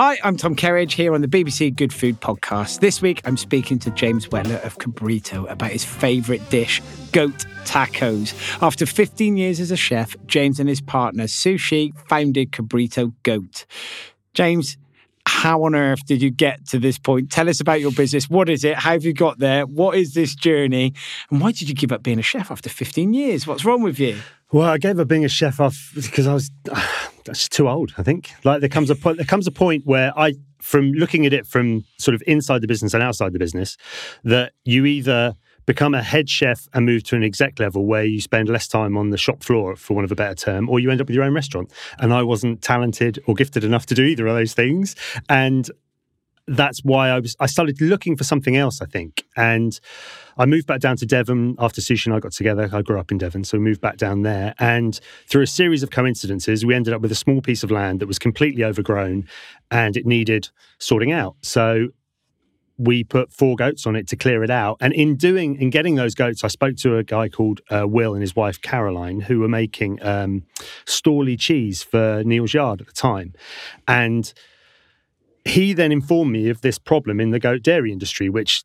Hi, I'm Tom Kerridge here on the BBC Good Food podcast. This week I'm speaking to James Whetlor of Cabrito about his favourite dish, goat tacos. After 15 years as a chef, James and his partner Sushi founded Cabrito Goat. James, how on earth did you get to this point? Tell us about your business. What is it? How have you got there? What is this journey? And why did you give up being a chef after 15 years? What's wrong with you? Well, I gave up being a chef off because I was that's too old. I think like there comes a point. There comes a point where I, from looking at it from sort of inside the business and outside the business, that you either become a head chef and move to an exec level where you spend less time on the shop floor, for want of a better term, or you end up with your own restaurant. And I wasn't talented or gifted enough to do either of those things, and that's why I was. I started looking for something else. I think, and I moved back down to Devon after Sushi and I got together. I grew up in Devon, so we moved back down there. And through a series of coincidences, we ended up with a small piece of land that was completely overgrown and it needed sorting out. So we put four goats on it to clear it out. And in doing in getting those goats, I spoke to a guy called uh, Will and his wife Caroline, who were making um, Stawley cheese for Neal's Yard at the time, and he then informed me of this problem in the goat dairy industry, which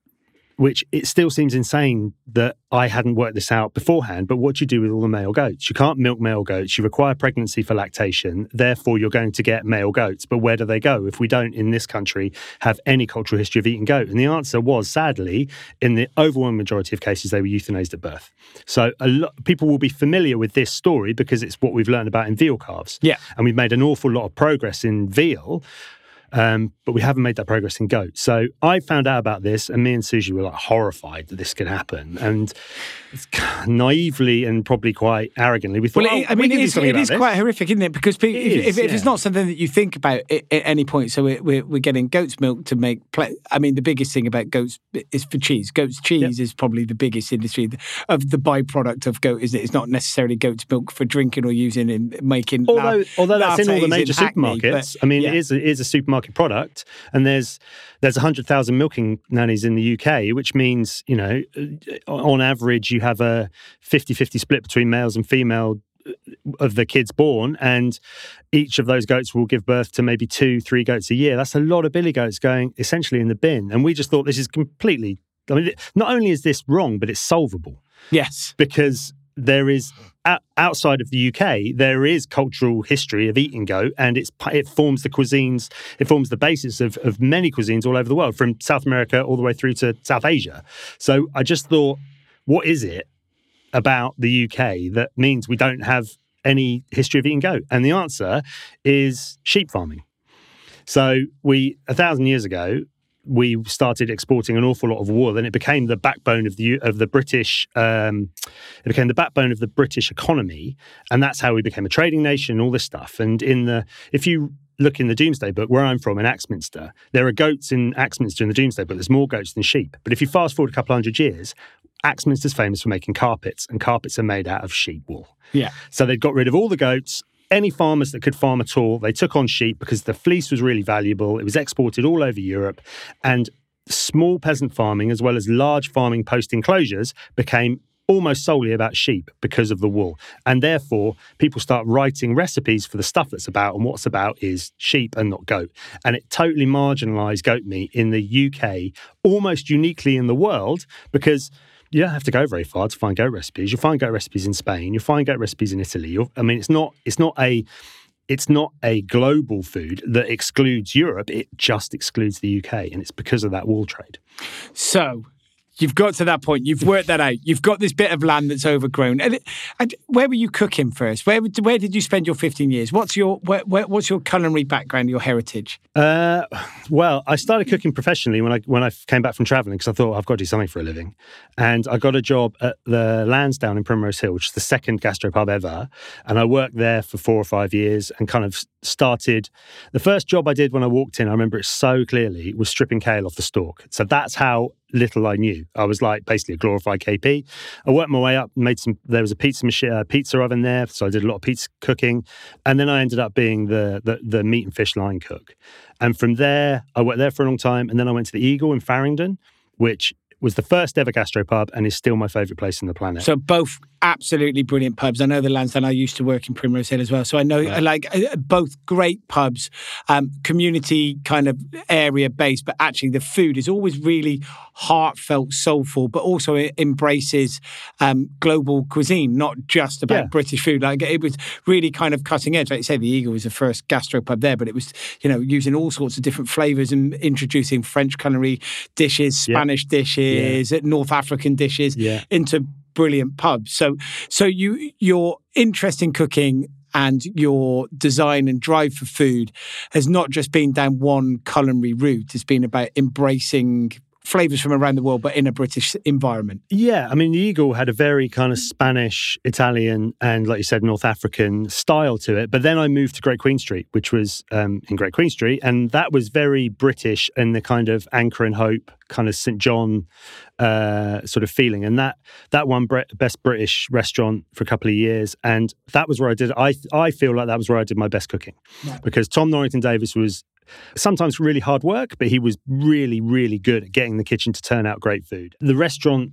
which it still seems insane that I hadn't worked this out beforehand. But what do you do with all the male goats? You can't milk male goats. You require pregnancy for lactation. Therefore, you're going to get male goats. But where do they go if we don't, in this country, have any cultural history of eating goat? And the answer was, sadly, in the overwhelming majority of cases, they were euthanized at birth. So a lot people will be familiar with this story because it's what we've learned about in veal calves. Yeah, and we've made an awful lot of progress in veal. Um, but we haven't made that progress in goat. So I found out about this, and me and Sushi were like horrified that this could happen. And naively and probably quite arrogantly, we thought, well, it, oh, I mean, it is quite horrific, isn't it? Because it if, is, if, if, it's not something that you think about at, at any point, so we're, we're, we're, getting goat's milk to make. Ple- I mean, the biggest thing about goats is for cheese. Goat's cheese yep. is probably the biggest industry of the byproduct of goat. Is it? It's not necessarily goat's milk for drinking or using in making. Although, la- although that's in all the major Hackney, supermarkets. but, I mean, yeah. it is it is a supermarket product, and there's there's 100,000 milking nannies in the UK, which means, you know, on average, you have a 50 50 split between males and female uh, of the kids born. And each of those goats will give birth to maybe two, three goats a year. That's a lot of billy goats going essentially in the bin. And we just thought this is completely, I mean, not only is this wrong, but it's solvable. Yes. Because there is outside of the UK, there is cultural history of eating goat, and it's it forms the cuisines, it forms the basis of, of many cuisines all over the world, from South America all the way through to South Asia. So I just thought, what is it about the UK that means we don't have any history of eating goat? And the answer is sheep farming. So we a thousand years ago, we started exporting an awful lot of wool, and it became the backbone of the of the British. Um, it became the backbone of the British economy, and that's how we became a trading nation. All this stuff, and in the if you look in the Domesday Book, where I'm from in Axminster, there are goats in Axminster in the Domesday Book. There's more goats than sheep. But if you fast forward a couple hundred years, Axminster's famous for making carpets, and carpets are made out of sheep wool. Yeah. So they'd got rid of all the goats. Any farmers that could farm at all, they took on sheep because the fleece was really valuable. It was exported all over Europe. And small peasant farming, as well as large farming post enclosures, became almost solely about sheep because of the wool. And therefore, people start writing recipes for the stuff that's about, and what's about is sheep and not goat. And it totally marginalized goat meat in the UK, almost uniquely in the world, because you don't have to go very far to find goat recipes. You'll find goat recipes in Spain. You'll find goat recipes in Italy. You're, I mean, it's not it's not a it's not a global food that excludes Europe. It just excludes the UK, and it's because of that wool trade. So You've got to that point. You've worked that out. You've got this bit of land that's overgrown. And, and where were you cooking first? Where where did you spend your 15 years? What's your where, where, what's your culinary background, your heritage? Uh, well, I started cooking professionally when I when I came back from traveling because I thought I've got to do something for a living, and I got a job at the Lansdowne in Primrose Hill, which is the second gastropub ever, and I worked there for four or five years and kind of started. The first job I did when I walked in, I remember it so clearly, was stripping kale off the stalk. So that's how little I knew. I was like basically a glorified KP. I worked my way up, made some. There was a pizza machine, uh, pizza oven there, so I did a lot of pizza cooking, and then I ended up being the, the the meat and fish line cook. And from there, I worked there for a long time, and then I went to the Eagle in Farringdon, which was the first ever gastropub and is still my favourite place on the planet. So both absolutely brilliant pubs. I know the Lansdowne. I used to work in Primrose Hill as well, so I know like uh, both great pubs, um, community kind of area based, but actually the food is always really heartfelt, soulful, but also it embraces um, global cuisine, not just about yeah. British food. Like it was really kind of cutting edge. Like you say, the Eagle was the first gastropub there, but it was you know using all sorts of different flavors and introducing French culinary dishes, Spanish yeah. dishes. North African dishes into brilliant pub. So so you your interest in cooking and your design and drive for food has not just been down one culinary route. It's been about embracing flavors from around the world, but in a British environment. Yeah, I mean, the Eagle had a very kind of Spanish, Italian, and like you said, North African style to it. But then I moved to Great Queen Street, which was um, in Great Queen Street, and that was very British and the kind of Anchor and Hope kind of St John uh, sort of feeling. And that that won best British restaurant for a couple of years, and that was where I did. I I feel like that was where I did my best cooking, because Tom Norrington Davies was sometimes really hard work, but he was really, really good at getting the kitchen to turn out great food. The restaurant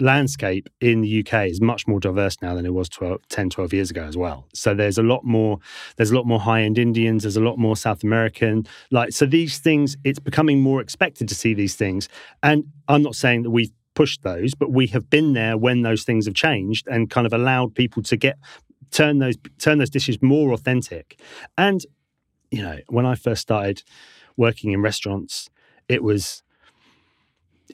landscape in the UK is much more diverse now than it was 12, 10, 12 years ago as well. So there's a lot more, there's a lot more high-end Indians, there's a lot more South American. Like, so these things, it's becoming more expected to see these things. And I'm not saying that we've pushed those, but we have been there when those things have changed and kind of allowed people to get turn those turn those dishes more authentic. And you know, when I first started working in restaurants, it was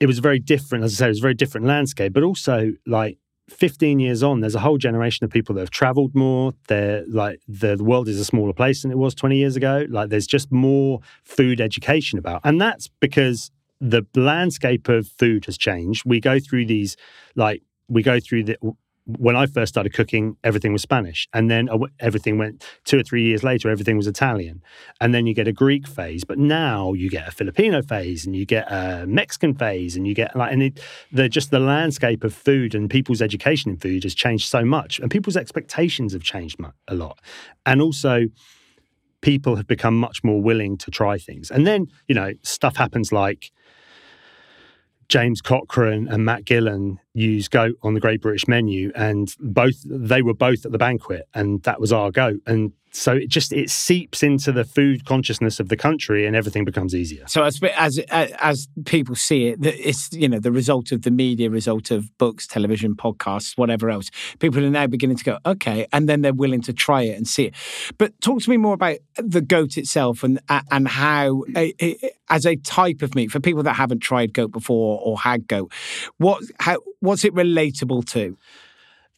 it was very different. As I said, it was a very different landscape, but also like 15 years on, there's a whole generation of people that have traveled more. They're like the, the world is a smaller place than it was 20 years ago. Like there's just more food education about. And that's because the landscape of food has changed. We go through these like we go through the when I first started cooking, everything was Spanish. And then uh, everything went two or three years later, everything was Italian. And then you get a Greek phase. But now you get a Filipino phase and you get a Mexican phase and you get like, and it, the, just the landscape of food and people's education in food has changed so much. And people's expectations have changed a lot. And also, people have become much more willing to try things. And then, you know, stuff happens like, James Cochran and Matt Gillan use goat on the Great British Menu, and both they were both at the banquet, and that was our goat. And so it just it seeps into the food consciousness of the country and everything becomes easier so as as as people see it it's you know the result of the media result of books television podcasts whatever else people are now beginning to go okay and then they're willing to try it and see it but talk to me more about the goat itself and and how as a type of meat for people that haven't tried goat before or had goat what how what's it relatable to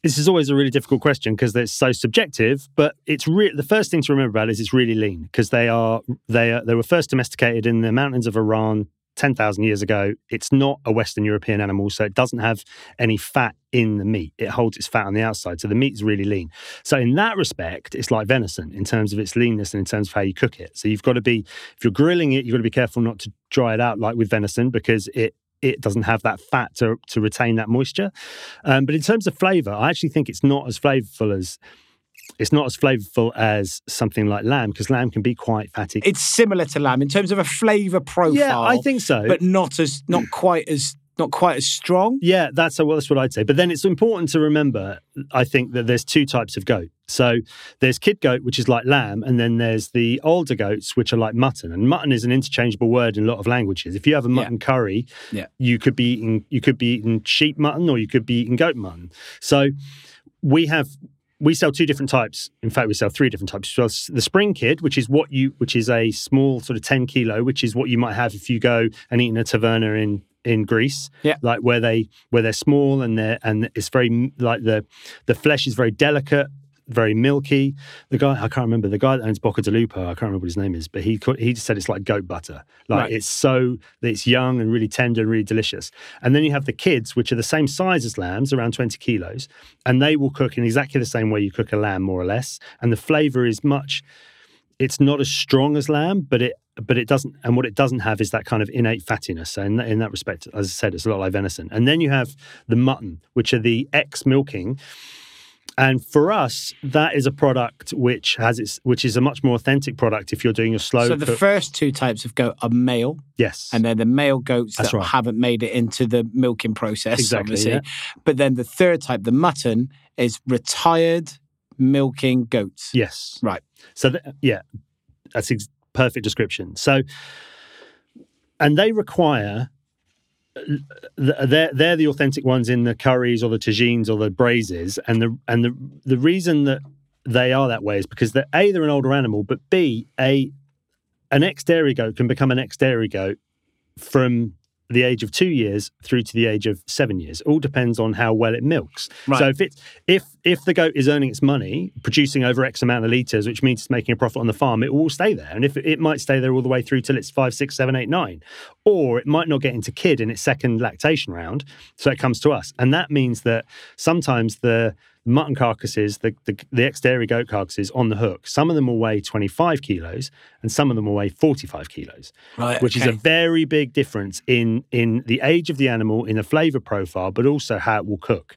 this is always a really difficult question because it's so subjective. But it's re- the first thing to remember about is it's really lean because they are they are, they were first domesticated in the mountains of Iran 10,000 years ago. It's not a Western European animal, so it doesn't have any fat in the meat. It holds its fat on the outside, so the meat is really lean. So, in that respect, it's like venison in terms of its leanness and in terms of how you cook it. So, you've got to be, if you're grilling it, you've got to be careful not to dry it out like with venison because it it doesn't have that fat to, to retain that moisture. Um, but in terms of flavor, I actually think it's not as flavorful as it's not as flavorful as something like lamb because lamb can be quite fatty. It's similar to lamb in terms of a flavour profile. yeah, I think so. but not as not quite as not quite as strong. Yeah, that's well, that's what I'd say. But then it's important to remember, I think, that there's two types of goat. So there's kid goat, which is like lamb, and then there's the older goats, which are like mutton. And mutton is an interchangeable word in a lot of languages. If you have a mutton curry, Yeah. you could be eating you could be eating sheep mutton or you could be eating goat mutton. So we have we sell two different types. In fact, we sell three different types. So the spring kid, which is what you, which is a small sort of ten kilo, which is what you might have if you go and eat in a taverna in in Greece. Yeah. like where they where they're small and they're and it's very like the the flesh is very delicate. Very milky. The guy I can't remember the guy that owns Bocca di Lupo. I can't remember what his name is, but he he just said it's like goat butter. Like Right. it's so it's young and really tender and really delicious. And then you have the kids, which are the same size as lambs, around 20 kilos, and they will cook in exactly the same way you cook a lamb, more or less. And the flavor is much, it's not as strong as lamb, but it but it doesn't and what it doesn't have is that kind of innate fattiness. So in that, in that respect, as I said, it's a lot like venison. And then you have the mutton, which are the ex milking. And for us, that is a product which has its, which is a much more authentic product if you're doing a slow. So the cook- first two types of goat are male, yes, and they're the male goats That's that right. haven't made it into the milking process, Exactly, obviously. yeah. But then the third type, the mutton, is retired milking goats. Yes. Right. So, th- yeah, that's ex- perfect description. So, and they require. Th- They're they're the authentic ones in the curries or the tagines or the braises, and the and the the reason that they are that way is because they're a they're an older animal, but b a an ex dairy goat can become an ex dairy goat from the age of two years through to the age of seven years. All depends on how well it milks. Right. So if it's if if the goat is earning its money, producing over X amount of litres, which means it's making a profit on the farm, it will stay there. And if it might stay there all the way through till it's five, six, seven, eight, nine. Or it might not get into kid in its second lactation round. So it comes to us. And that means that sometimes the mutton carcasses, the, the, the ex dairy goat carcasses on the hook, some of them will weigh 25 kilos and some of them will weigh 45 kilos Right, which is a very big difference in in the age of the animal, in the flavor profile, but also how it will cook.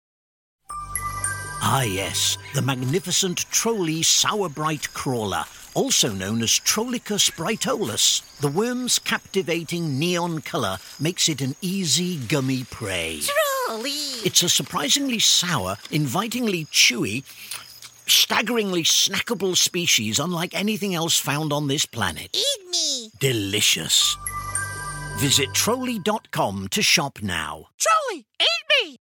Ah, yes, the magnificent Trolli Sour Brite Crawler, also known as Trollicus brightolus. The worm's captivating neon colour makes it an easy gummy prey. Trolli! It's a surprisingly sour, invitingly chewy, staggeringly snackable species unlike anything else found on this planet. Eat me! Delicious. Visit Trolli.com to shop now. Trolli, eat me!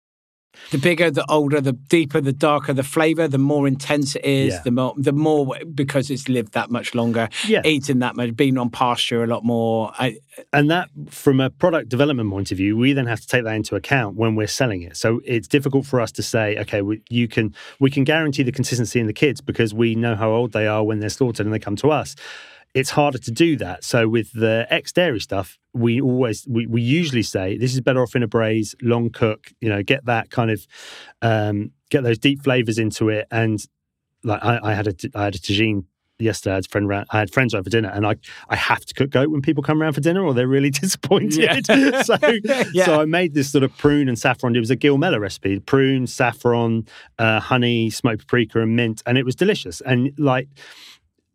The bigger, the older, the deeper, the darker the flavour, the more intense it is. Yeah. The more, the more because it's lived that much longer, Yeah. eaten that much, been on pasture a lot more. I, And that, from a product development point of view, we then have to take that into account when we're selling it. So it's difficult for us to say, okay, we, you can we can guarantee the consistency in the kids because we know how old they are when they're slaughtered and they come to us. It's harder to do that. So with the ex dairy stuff, we always we, we usually say this is better off in a braise, long cook. You know, get that kind of um, get those deep flavors into it. And like I, I had a I had a tagine yesterday. I had, friend round, I had friends over for dinner, and I, I have to cook goat when people come around for dinner, or they're really disappointed. Yeah. so, Yeah. so I made this sort of prune and saffron. It was a Gill Meller recipe: prune, saffron, uh, honey, smoked paprika, and mint, and it was delicious. And like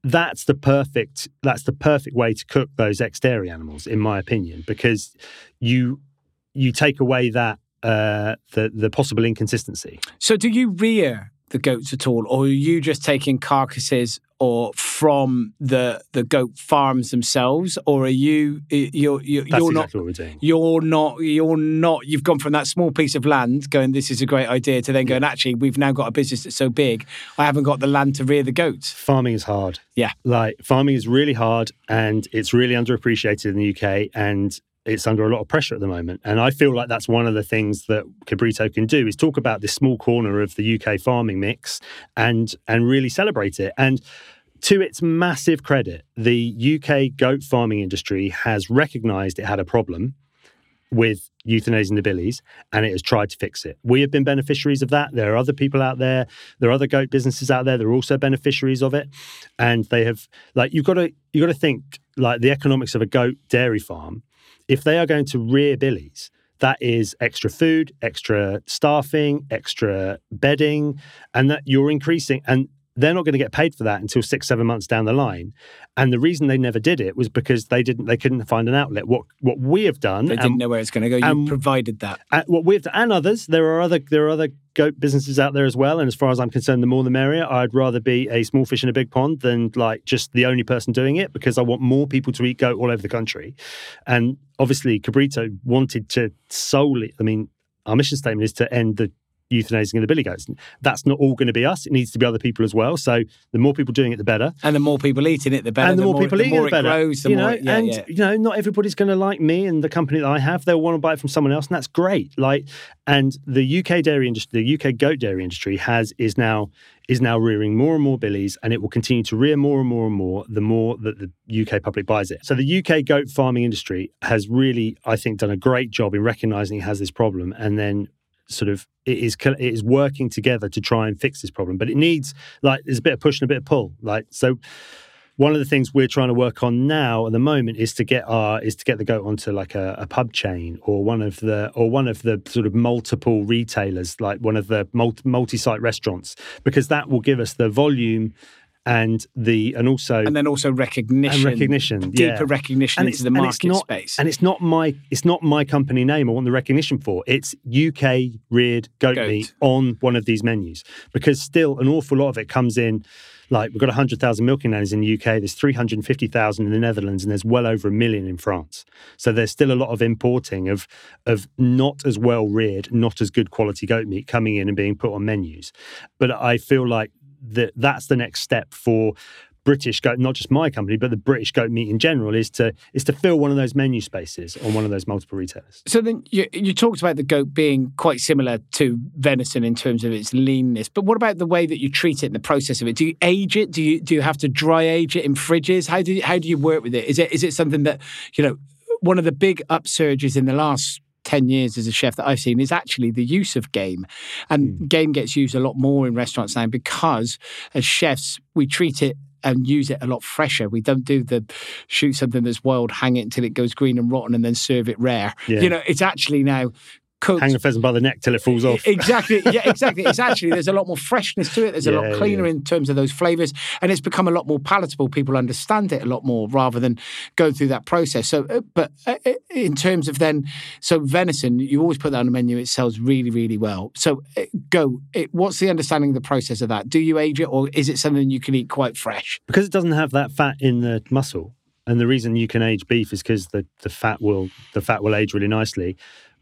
that's the perfect that's the perfect way to cook those ex dairy animals, in my opinion, because you you take away that uh, the the possible inconsistency. So, do you rear the goats at all, or are you just taking carcasses or from the the goat farms themselves, or are you you're you're, That's you're exactly not what we're doing. you're not you're not you've gone from that small piece of land going this is a great idea to then going actually we've now got a business that's so big I haven't got the land to rear the goats. Farming is hard. Yeah. Like farming is really hard and it's really underappreciated in the UK and it's under a lot of pressure at the moment. And I feel like that's one of the things that Cabrito can do is talk about this small corner of the UK farming mix and and really celebrate it. And to its massive credit, the UK goat farming industry has recognized it had a problem with euthanizing the billies and it has tried to fix it. We have been beneficiaries of that. There are other people out there, there are other goat businesses out there that are also beneficiaries of it. And they have like you've got to you've got to think like the economics of a goat dairy farm. If they are going to rear billies, that is extra food, extra staffing, extra bedding, and that you're increasing and they're not going to get paid for that until six, seven months down the line. And the reason they never did it was because they didn't, they couldn't find an outlet. What what we have done, They and- didn't know where it's going to go. You um, provided that. uh, what we've and others, there are other there are other goat businesses out there as well. And as far as I'm concerned, the more the merrier. I'd rather be a small fish in a big pond than like just the only person doing it because I want more people to eat goat all over the country. And obviously, Cabrito wanted to solely. I mean, our mission statement is to end the euthanizing the billy goats. That's not all going to be us. It needs to be other people as well. So the more people doing it, the better. And the more people eating it, the better. and the, more, people the eat more it, the better. grows, the you know, it- yeah, and yeah. you know, not everybody's going to like me and the company that I have. They'll want to buy it from someone else, and that's great. Like, and the UK dairy industry, the UK goat dairy industry, has is now is now rearing more and more billies, and it will continue to rear more and more and more the more that the UK public buys it. So the UK goat farming industry has really, I think, done a great job in recognizing it has this problem, and then sort of it is it is working together to try and fix this problem but it needs like there's a bit of push and a bit of pull like so one of the things we're trying to work on now at the moment is to get our is to get the goat onto like a, a pub chain or one of the or one of the sort of multiple retailers like one of the multi-site restaurants because that will give us the volume and the and also and then also recognition, and recognition, deeper yeah. recognition And into it's- the and market it's not, space. And it's not my it's not my company name. I want the recognition for. It's UK reared goat, Goat. meat on one of these menus because still an awful lot of it comes in. Like we've got 100,000 milking nannies in the UK, there's 350,000 in the Netherlands, and there's well over a million in France. So there's still a lot of importing of of not as well reared, not as good quality goat meat coming in and being put on menus. But I feel like that that's the next step for British goat, not just my company, but the British goat meat in general, is to is to fill one of those menu spaces on one of those multiple retailers. So then you, you talked about the goat being quite similar to venison in terms of its leanness, but what about the way that you treat it in the process of it? Do you age it? Do you do you have to dry age it in fridges? How do you, how do you work with it? Is it is it something that you know one of the big upsurges in the last 10 years as a chef that I've seen is actually the use of game. And hmm. game gets used a lot more in restaurants now because as chefs, we treat it and use it a lot fresher. We don't do the shoot something that's wild, hang it until it goes green and rotten, and then serve it rare. Yeah. You know, it's actually now cooked. Hang the pheasant by the neck till it falls off. Exactly. Yeah, exactly. It's actually there's a lot more freshness to it. There's a lot cleaner yeah. in terms of those flavors, and it's become a lot more palatable. People understand it a lot more rather than going through that process. So, uh, but uh, uh, in terms of then, so venison, you always put that on the menu. It sells really, really well. So, go. It, what's the understanding of the process of that? Do you age it, or is it something you can eat quite fresh? because it doesn't have that fat in the muscle. And the reason you can age beef is because the, the fat will the fat will age really nicely.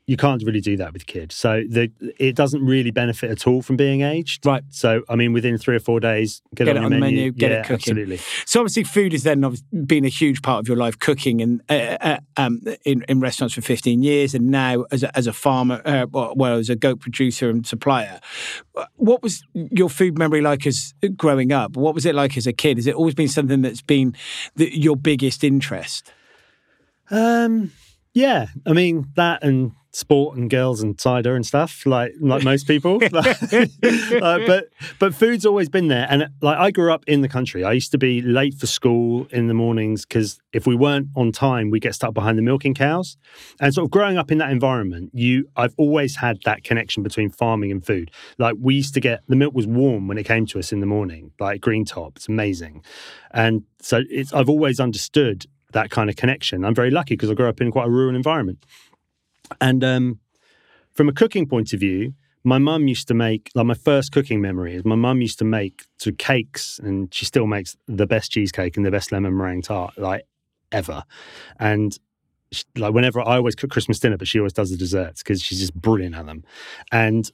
You can't really do that with kids, so the, it doesn't really benefit at all from being aged. Right. So I mean, within three or four days, get, Get it on, the your menu, get yeah, it cooking. Absolutely. So obviously, food has then been a huge part of your life, cooking and uh, uh, um, in, in restaurants for 15 years, and now as a, as a farmer, uh, well, well, as a goat producer and supplier. What was your food memory like as growing up? What was it like as a kid? Has it always been something that's been the, your biggest interest? Um, yeah, I mean that and sport and girls and cider and stuff, like like most people. uh, but but food's always been there, and like I grew up in the country. I used to be late for school in the mornings because if we weren't on time, we get stuck behind the milking cows. And sort of growing up in that environment, you I've always had that connection between farming and food. Like we used to get the milk was warm when it came to us in the morning, like green top. It's amazing, and so it's I've always understood that kind of connection. I'm very lucky because I grew up in quite a rural environment. And um, from a cooking point of view, my mum used to make like my first cooking memory is my mum used to make of cakes and she still makes the best cheesecake and the best lemon meringue tart like ever. And she, like whenever i always cook christmas dinner but she always does the desserts because she's just brilliant at them. And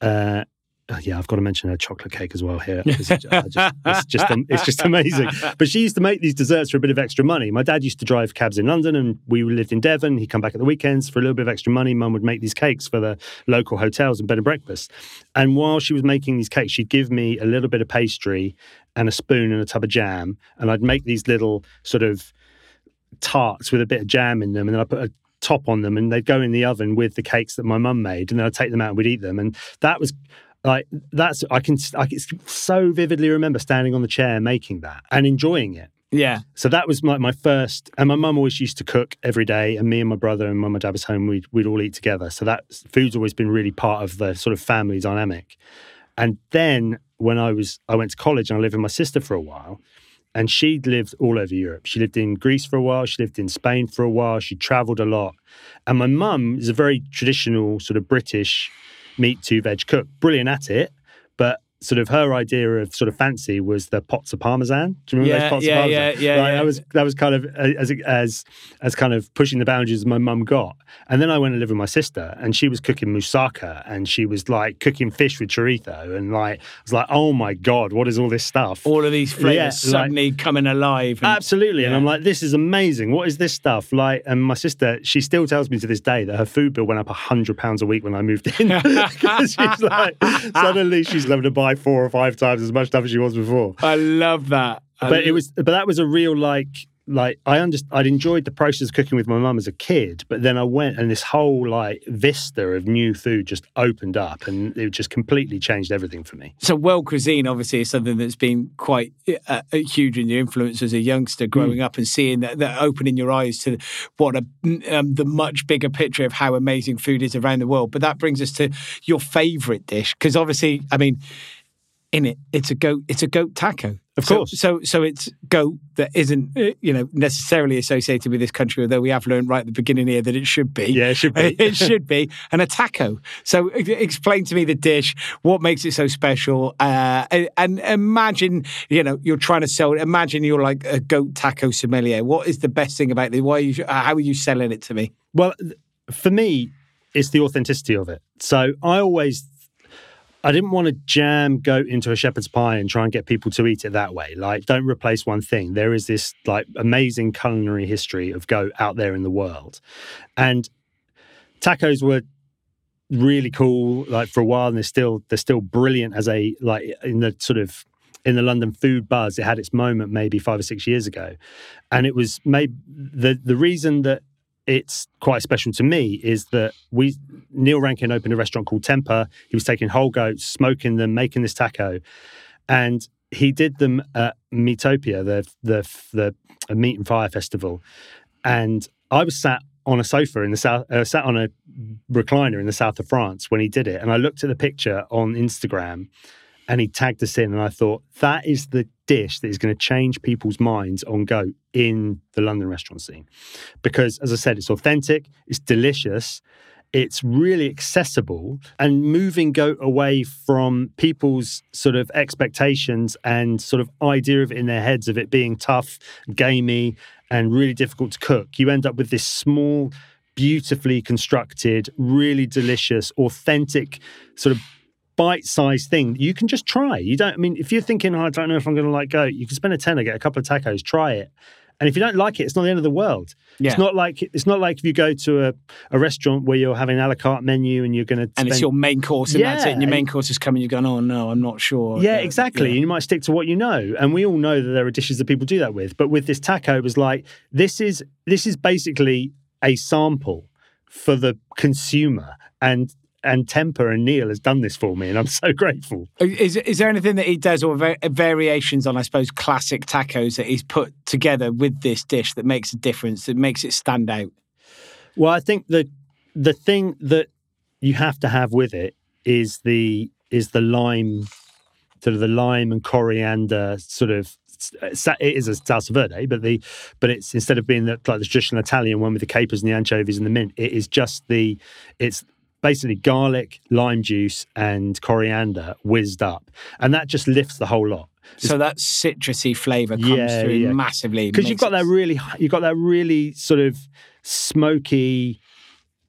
uh, uh, yeah, I've got to mention her chocolate cake as well here. It's just, it's, just, it's just amazing. But she used to make these desserts for a bit of extra money. My dad used to drive cabs in London, and we lived in Devon. He'd come back at the weekends for a little bit of extra money. Mum would make these cakes for the local hotels and bed and breakfast. And while she was making these cakes, she'd give me a little bit of pastry and a spoon and a tub of jam, and I'd make these little sort of tarts with a bit of jam in them, and then I put a top on them and they'd go in the oven with the cakes that my mum made and then I'd take them out and we'd eat them and that was like that's I can I can so vividly remember standing on the chair making that and enjoying it. Yeah. So that was my, my first, and my mum always used to cook every day, and me and my brother and when my dad was home, we'd, we'd all eat together. So that food's always been really part of the sort of family dynamic. And then when I was, I went to college and I lived with my sister for a while, and she'd lived all over Europe. She lived in Greece for a while, she lived in Spain for a while, she traveled a lot. And my mum is a very traditional sort of British meat to veg cook, brilliant at it, sort of her idea of sort of fancy was the pots of parmesan. Do you remember yeah, those pots yeah, of parmesan? Yeah, yeah, like, yeah. That was that was kind of uh, as as as kind of pushing the boundaries my mum got. And then I went and lived with my sister, and she was cooking moussaka, and she was like cooking fish with chorizo, and like I was like, oh my god, what is all this stuff? All of these flavors Yeah, suddenly coming alive. and- Absolutely. And I'm like, this is amazing. What is this stuff? Like, and my sister, she still tells me to this day that her food bill went up a hundred pounds a week when I moved in. 'Cause she's like, suddenly she's having to buy four or five times as much stuff as she was before. I love that. I But it was, but that was a real like, like I underst- I'd enjoyed the process of cooking with my mum as a kid, but then I went and this whole like vista of new food just opened up, and it just completely changed everything for me. So, world cuisine obviously is something that's been quite uh, uh, huge in your influence as a youngster growing up and seeing that, that opening your eyes to what a, um, the much bigger picture of how amazing food is around the world. But that brings us to your favorite dish because obviously, I mean, in it, it's a goat. It's a goat taco. Of course. So, so it's goat that isn't, uh, you know, necessarily associated with this country, although we have learned right at the beginning here that it should be. Yeah, it should be. it should be. And a taco. So, explain to me the dish. What makes it so special? Uh, and, imagine, you know, you're trying to sell. Imagine you're like a goat taco sommelier. What is the best thing about it? Why? Are you, how are you selling it to me? Well, for me, it's the authenticity of it. So I always, I didn't want to jam goat into a shepherd's pie and try and get people to eat it that way. Like, don't replace one thing. There is this like amazing culinary history of goat out there in the world, and tacos were really cool like for a while and they're still they're still brilliant as a like in the sort of in the London food buzz it had its moment maybe 5 or 6 years ago and it was made the the reason that it's quite special to me is that we Neil Rankin opened a restaurant called Temper. He was taking whole goats smoking them making this taco. And he did them at Meatopia the the the meat and fire festival. And I was sat on a sofa in the south, uh, sat on a recliner in the south of France when he did it, and I looked at the picture on Instagram, and he tagged us in, and I thought that is the dish that is going to change people's minds on goat in the London restaurant scene, because as I said, it's authentic, it's delicious. It's really accessible and moving goat away from people's sort of expectations and sort of idea of it in their heads of it being tough, gamey, and really difficult to cook. You end up with this small, beautifully constructed, really delicious, authentic sort of bite-sized thing you can just try. You don't I mean if you're thinking, oh, I don't know if I'm gonna like go, you can spend a tenner, get a couple of tacos, try it. And if you don't like it, it's not the end of the world. Yeah. It's not like it's not like if you go to a, a restaurant where you're having an a la carte menu and you're going to And it's your main course, and that's it. And your main course is coming. You're going, oh no, I'm not sure. yeah, Uh, exactly. yeah. You might stick to what you know, and we all know that there are dishes that people do that with. But with this taco, it was like this is this is basically a sample for the consumer and and Temper and Neil has done this for me, and I'm so grateful. Is is there anything that he does or va- variations on, I suppose, classic tacos that he's put together with this dish that makes a difference, that makes it stand out? Well, I think the the thing that you have to have with it is the is the lime, sort of the lime and coriander sort of. It is a salsa verde, but the but it's instead of being the, like the traditional Italian one with the capers and the anchovies and the mint, it is just the it's basically garlic, lime juice, and coriander whizzed up, and that just lifts the whole lot. So that citrusy flavour comes Yeah, through yeah. massively. because you've got that really you've got that really sort of smoky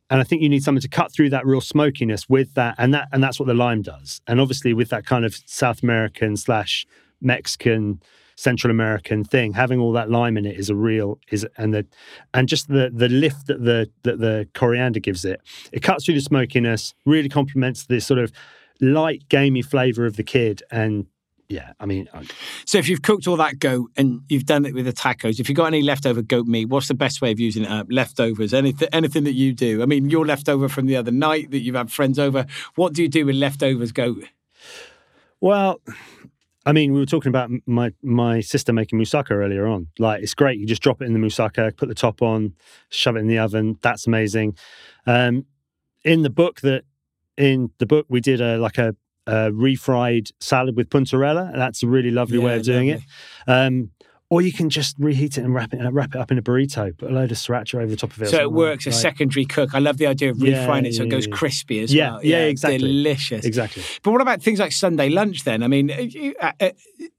and I think you need something to cut through that real smokiness with that and that and that's what the lime does and obviously with that kind of South American slash Mexican Central American thing having all that lime in it is a real is and the and just the the lift that the that the coriander gives it it cuts through the smokiness really complements the sort of light gamey flavor of the kid and yeah I mean I- So if you've cooked all that goat and you've done it with the tacos, if you've got any leftover goat meat, what's the best way of using it up? Leftovers, anything, anything that you do. I mean, your leftover from the other night that you've had friends over. What do you do with leftovers goat? Well, I mean, we were talking about my my sister making moussaka earlier on. Like, it's great. You just drop it in the moussaka, put the top on, shove it in the oven. That's amazing. Um, in the book that in the book we did a like a, a refried salad with puntarella. That's a really lovely way of doing lovely. it. Um, or you can just reheat it and wrap it wrap it up in a burrito. Put a load of sriracha over the top of it. So it works like- as secondary cook. I love the idea of Yeah, refrying it so it goes crispy as Yeah, well. yeah, yeah, exactly. Delicious. Exactly. But what about things like Sunday lunch then? I mean, uh, uh,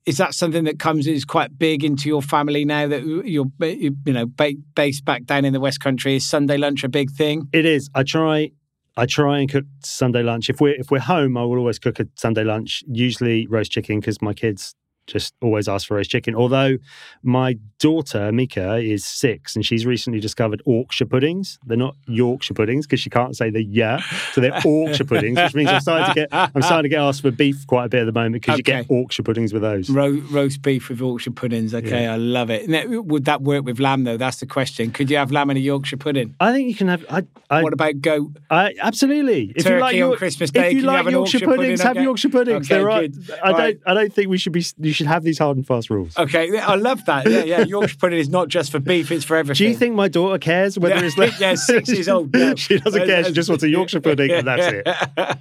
is that something that comes is quite big into your family now that you're you know ba- based back down in the West Country? Is Sunday lunch a big thing? It is. I try. I try and cook Sunday lunch. If we're if we're home, I will always cook a Sunday lunch. Usually roast chicken because my kids just always ask for roast chicken. Although my daughter Mika is six and she's recently discovered Yorkshire puddings. They're not Yorkshire puddings because she can't say the yeah, so they're Yorkshire puddings, which means I'm starting to get I'm starting to get asked for beef quite a bit at the moment because you get Yorkshire puddings with those. Ro- roast beef with Yorkshire puddings. Okay, I love it. Now, would that work with lamb though? That's the question. Could you have lamb in a Yorkshire pudding? I think you can have. I, I, What about goat? I absolutely. If Turkey you like on Christmas Day, if you you like have Yorkshire, Yorkshire puddings, pudding? have Okay. Yorkshire puddings. Okay. I don't. Right. I don't think we should be. Should have these hard and fast rules. Okay, I love that. Yeah, yeah. Yorkshire pudding is not just for beef; it's for everything. Do you think my daughter cares whether Yeah, it's like yeah, six years old, no. she doesn't care. She just wants a Yorkshire pudding, and that's it.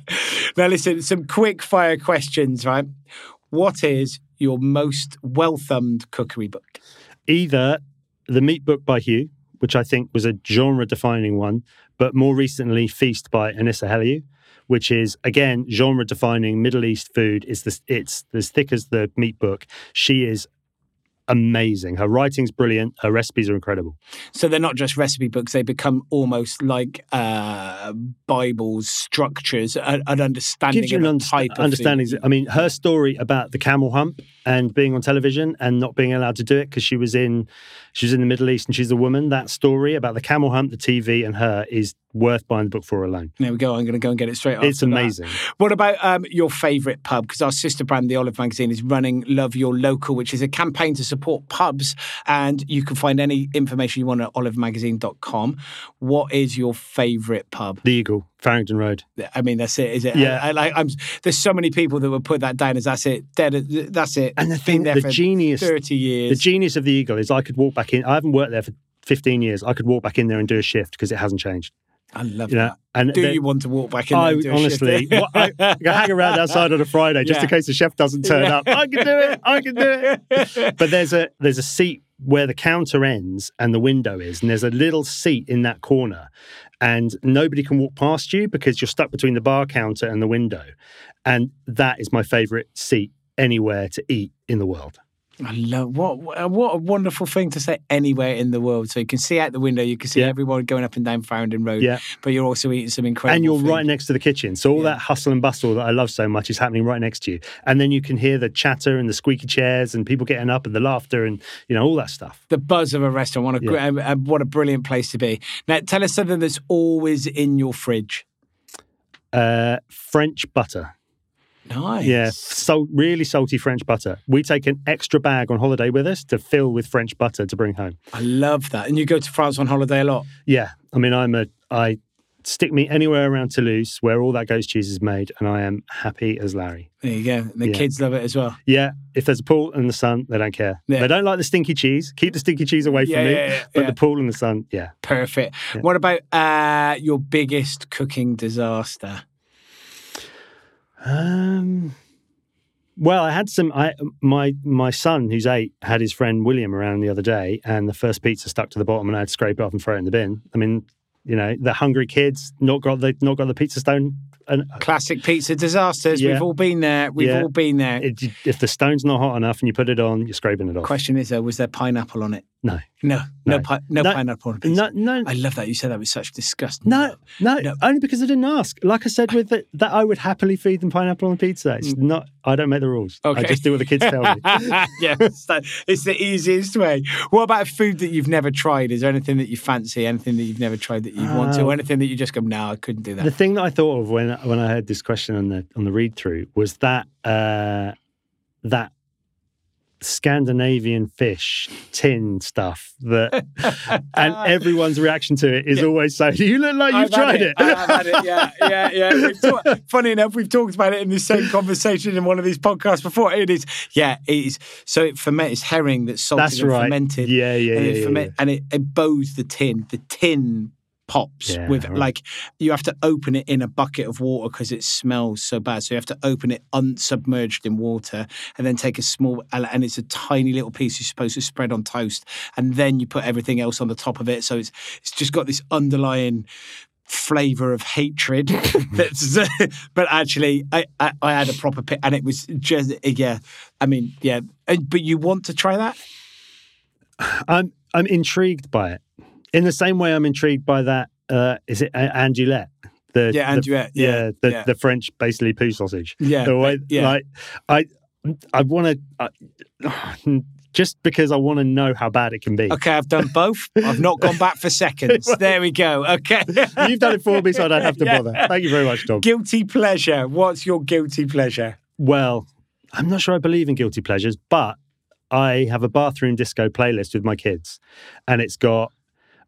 now, listen, some quick fire questions, right? What is your most well thumbed cookery book? Either the Meat Book by Hugh, which I think was a genre-defining one, but more recently Feast by Anissa Helou, which is again genre-defining Middle East food. It's this. It's as thick as the Meat Book. She is amazing. Her writing's brilliant. Her recipes are incredible. So they're not just recipe books; they become almost like uh, Bibles, structures, an, an understanding gives you of an the underst- type of understanding. I mean, her story about the camel hump and being on television and not being allowed to do it because she was in she was in the Middle East and she's a woman. That story about the camel hunt, the TV, and her is worth buying the book for alone. There we go. I'm going to go and get it straight. Up. It's after that. amazing. What about um, your favourite pub? Because our sister brand, the Olive Magazine, is running Love Your Local, which is a campaign to support pubs. And you can find any information you want at olivemagazine.com. What is your favourite pub? The Eagle, Farringdon Road. I mean, that's it, is it? Yeah. I, I, like, I'm, there's so many people that would put that down as that's it, dead. That's it. And the Been thing, there the for genius, 30 years. the genius of the Eagle is I could walk back in. I haven't worked there for 15 years. I could walk back in there and do a shift because it hasn't changed. I love You know, that. and Do the- you want to walk back in I and do a shift honestly, there? I, I hang around outside on a Friday just in case the chef doesn't turn Yeah. up. I can do it. I can do it. But there's a there's a seat where the counter ends and the window is, and there's a little seat in that corner, and nobody can walk past you because you're stuck between the bar counter and the window, and that is my favourite seat anywhere to eat in the world. I love what what a wonderful thing to say anywhere in the world. So you can see out the window, you can see Yeah. everyone going up and down Farringdon Road. Yeah. But you're also eating some incredible. and you're food. right next to the kitchen. So all Yeah. that hustle and bustle that I love so much is happening right next to you. And then you can hear the chatter and the squeaky chairs and people getting up and the laughter and you know all that stuff. The buzz of a restaurant. What a Yeah. uh, what a brilliant place to be. Now, tell us something that's always in your fridge. Uh, French butter. Nice. Yeah, so really salty French butter. We take an extra bag on holiday with us to fill with French butter to bring home. I love that. And you go to France on holiday a lot. Yeah, I mean, I'm a I stick me anywhere around Toulouse where all that goat's cheese is made, and I am happy as Larry. There you go. The Yeah. kids love it as well. Yeah, if there's a pool and the sun, they don't care. Yeah. They don't like the stinky cheese. Keep the stinky cheese away from Yeah, me. yeah, but the pool and the sun, yeah. Perfect. What about uh, your biggest cooking disaster? Um. Well, I had some. I my my son, who's eight, had his friend William around the other day, and the first pizza stuck to the bottom, and I had to scrape it off and throw it in the bin. I mean, you know, the hungry kids not got the not got the pizza stone. And Classic pizza disasters. Yeah. We've all been there. We've Yeah. all been there. it, if the stone's not hot enough and you put it on, you're scraping it off. Question is though, was there pineapple on it? No, No, no, No. pi- no, No. pineapple on a pizza. no, no. I love that you said that with such disgust. No, no, No. only because I didn't ask. Like I said, with it, that I would happily feed them pineapple on pizza. It's not. I don't make the rules. Mm. Okay. I just do what the kids tell me. yes, it's the easiest way. What about food that you've never tried? Is there anything that you fancy? Anything that you've never tried that you want to? Or Uh, anything that you just go, no, I couldn't do that. The thing that I thought of when when I heard this question on the on the read through was that uh, that Scandinavian fish tin stuff that, and everyone's reaction to it is always saying, "You look like you've I've tried it." I have had it. Yeah, yeah, yeah. Talk- funny enough, we've talked about it in the same conversation in one of these podcasts before. It is, yeah, it is. So it ferment, it's herring that's salted That's and right. fermented. Yeah, yeah, and yeah, it yeah, ferment- yeah. And it, it bows the tin. The tin pops Yeah, with right. like you have to open it in a bucket of water because it smells so bad. So you have to open it unsubmerged in water and then take a small and it's a tiny little piece you're supposed to spread on toast and then you put everything else on the top of it. So it's it's just got this underlying flavor of hatred that's but actually I, I i had a proper pit and it was just yeah i mean yeah but you want to try that I'm I'm intrigued by it. In the same way, I'm intrigued by that. Uh, is it a- Andouillette? The, Yeah, the- Andouillette, yeah, the, yeah. the French basically poo sausage. Yeah, the way, yeah. like I I want to just because I want to know how bad it can be. okay i've done both i've not gone back for seconds there we go okay You've done it for me, so I don't have to Yeah. bother. Thank you very much, Tom. guilty pleasure what's your guilty pleasure Well, I'm not sure I believe in guilty pleasures, but I have a bathroom disco playlist with my kids, and it's got.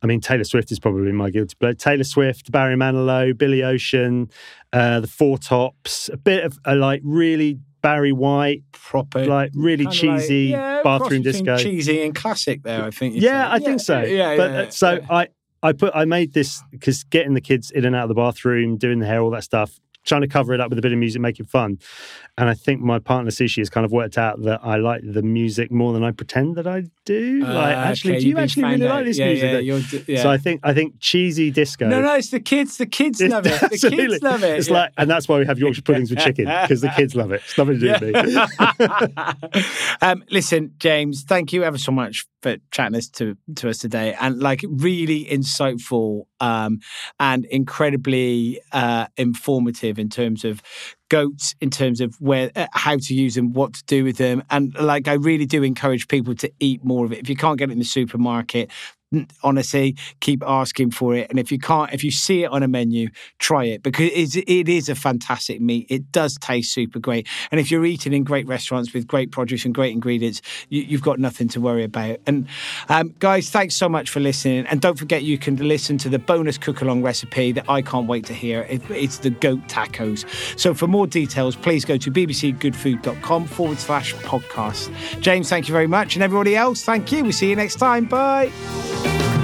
I mean, Taylor Swift is probably my guilty pleasure. Taylor Swift, Barry Manilow, Billy Ocean, uh, the Four Tops, a bit of a like really Barry White, proper like really kinda like- cheesy yeah, bathroom disco. cheesy and classic there i think Yeah. I think so. yeah, but yeah, uh, so yeah. I I put I made this because getting the kids in and out of the bathroom, doing the hair, all that stuff, trying to cover it up with a bit of music, make it fun. And I think my partner Sushi has kind of worked out that I like the music more than I pretend that I do. like, Ah, actually, okay, do you you've actually really found like this Yeah, music? yeah. So I think I think cheesy disco. no no it's the kids the kids love it the kids love it It's like, and that's why we have Yorkshire puddings with chicken because the kids love it. It's nothing to do with me. um, listen, James, thank you ever so much for chatting this to, to us today and like really insightful um, and incredibly uh, informative in terms of goats in terms of where uh, how to use them what to do with them. And like i really do encourage people to eat more of it. If you can't get it in the supermarket honestly keep asking for it and if you can't if you see it on a menu try it because it's, it is a fantastic meat. It does taste super great and if you're eating in great restaurants with great produce and great ingredients you, you've got nothing to worry about and um, guys thanks so much for listening and don't forget you can listen to the bonus cook along recipe that i can't wait to hear. It, it's the goat tacos. So for more details please go to bbcgoodfood.com forward slash podcast. James thank you very much and everybody else thank you. We'll see you next time. Bye Bye.